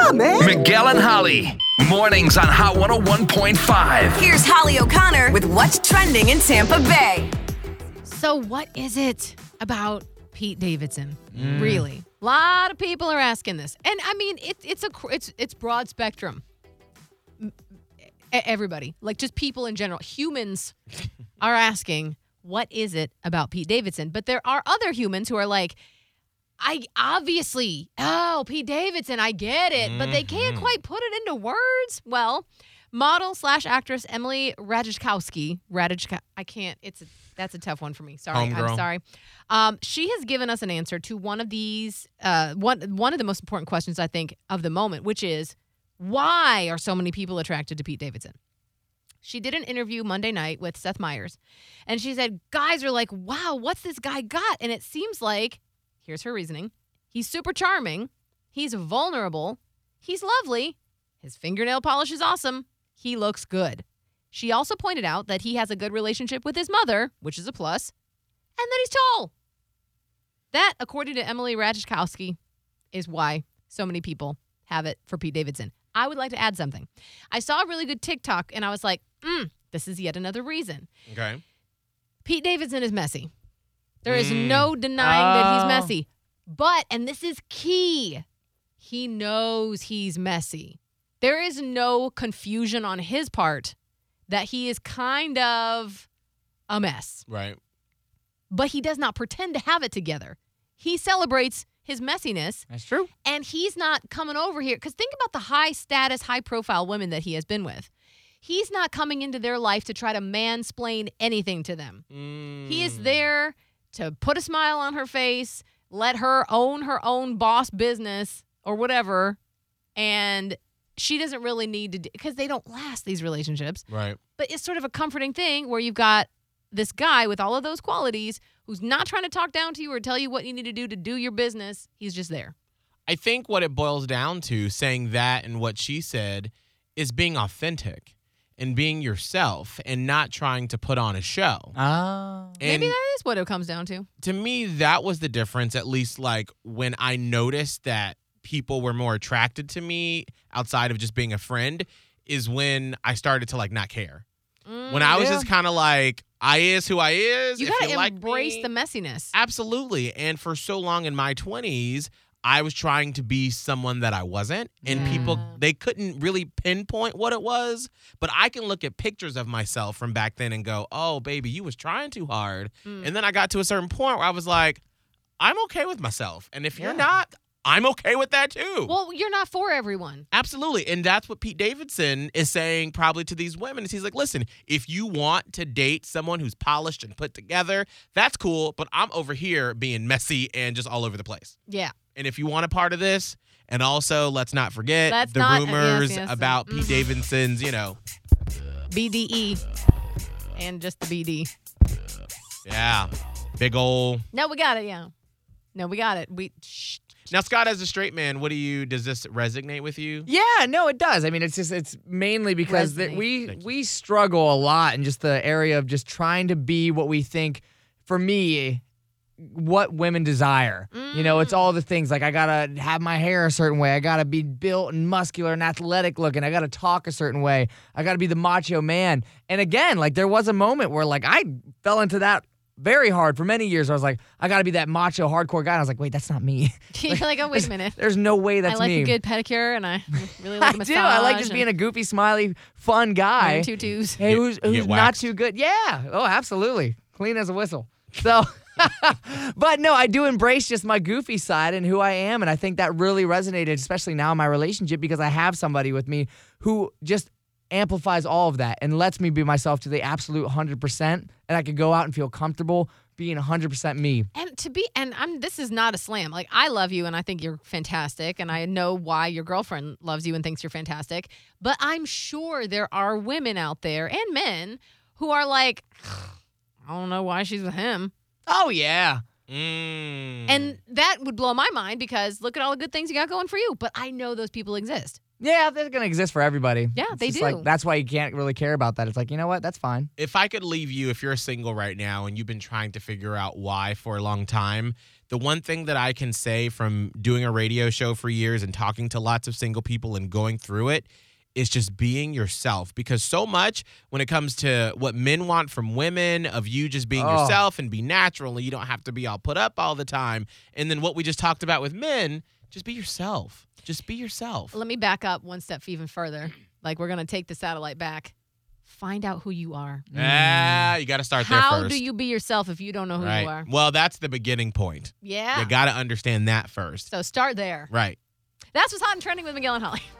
Wake up, man! Miguel and Holly. Mornings on Hot 101.5. Here's Holly O'Connor with what's trending in Tampa Bay. So, what is it about Pete Davidson? Mm. Really, a lot of people are asking this, and I mean, it, it's a it's it's broad spectrum. M- Everybody, like just people in general, humans are asking, what is it about Pete Davidson? But there are other humans who are like, I obviously, oh, Pete Davidson, I get it, but they can't quite put it into words. Well, model slash actress Emily Ratajkowski, Ratajka, I can't, it's a, that's a tough one for me. Sorry, I'm sorry. Um, she has given us an answer to one of these, uh, one one of the most important questions I think of the moment, which is why are so many people attracted to Pete Davidson? She did an interview Monday night with Seth Meyers, and she said, Guys are like, wow, what's this guy got? And it seems like, here's her reasoning he's super charming, he's vulnerable, he's lovely, his fingernail polish is awesome, he looks good. She also pointed out that he has a good relationship with his mother, which is a plus, and that he's tall. That, according to Emily Ratajkowski, is why so many people have it for Pete Davidson. I would like to add something. I saw a really good TikTok and I was like, mm, this is yet another reason. Okay. Pete Davidson is messy. There is mm. no denying that he's Oh. messy. But, and this is key, he knows he's messy. There is no confusion on his part that he is kind of a mess Right. but he does not pretend to have it together. He celebrates his messiness That's true. and he's not coming over here because think about the high status, high profile women that he has been with. He's not coming into their life to try to mansplain anything to them. He is mm. there to put a smile on her face, let her own her own boss business or whatever, and she doesn't really need to because they don't last these relationships Right. but it's sort of a comforting thing where you've got this guy with all of those qualities who's not trying to talk down to you or tell you what you need to do to do your business. He's just there. I think what it boils down to, saying that and what she said, is being authentic and being yourself and not trying to put on a show. Oh. And Maybe that is what it comes down to. to me, that was the difference, at least like when I noticed that people were more attracted to me outside of just being a friend, is when I started to like not care. when I was yeah. just kind of like, I is who I is. Mm, You if got to you like embrace me- the messiness. Absolutely. And for so long in my 20s, I was trying to be someone that I wasn't. And people, they couldn't really pinpoint what it was. But I can look at pictures of myself from back then and go, oh, baby, you was trying too hard. Mm. And then I got to a certain point where I was like, I'm okay with myself. And if you're not, I'm okay with that too. Well, you're not for everyone. Absolutely. And that's what Pete Davidson is saying probably to these women. Is he's like, listen, if you want to date someone who's polished and put together, that's cool. But I'm over here being messy and just all over the place. Yeah. And if you want a part of this, and also let's not forget Let's the not- yes, rumors yes, about mhm. Pete Davidson's, you know, BDE and just the BD. yeah, big ol' No, we got it. Yeah. No, we got it. We. Shh. Now, Scott, as a straight man, what do you? Does this resonate with you? Yeah, no, it does. I mean, it's just it's mainly because that we we struggle a lot in just the area of just trying to be what we think. For me, what women desire. You know, it's all mm. the things like I gotta have my hair a certain way. I gotta be built and muscular and athletic looking. I gotta talk a certain way. I gotta be the macho man. And again, like there was a moment where like I fell into that very hard for many years. I was like, I gotta be that macho hardcore guy. And I was like, wait, that's not me. You're like, oh, wait a minute. There's no way that's me. I like me. a good pedicure and I really like a massage. do. I like just being a goofy, smiley, fun guy. tutus. Hey, Get- who's who's not too good? Yeah. Oh, absolutely. Clean as a whistle. So, but no, I do embrace just my goofy side and who I am, and I think that really resonated, especially now in my relationship because I have somebody with me who just amplifies all of that and lets me be myself to the absolute hundred percent, and I could go out and feel comfortable being 100% me. And to be, and I'm. This is not a slam. Like I love you, and I think you're fantastic, and I know why your girlfriend loves you and thinks you're fantastic. But I'm sure there are women out there and men who are like, I don't know why she's with him, Oh, yeah. Mm. and that would blow my mind because look at all the good things you got going for you. But I know those people exist. Yeah, they're going to exist for everybody. Yeah, It's they just do. Like, that's why you can't really care about that. It's like, you know what? That's fine. if I could leave you, if you're single right now and you've been trying to figure out why for a long time, the one thing that I can say from doing a radio show for years and talking to lots of single people and going through it is just being yourself. Because so much when it comes to what men want from women, of you just being Oh. yourself and be natural and you don't have to be all put up all the time. And then what we just talked about with men, just be yourself. Just be yourself. Let me back up one step even further. Like we're gonna take the satellite back. Find out who you are. Ah, you got to start there How first. do you be yourself if you don't know who right. you are? Well, that's the beginning point. Yeah. You got to understand that first. so start there. Right. That's what's hot and trending with Miguel and Holly.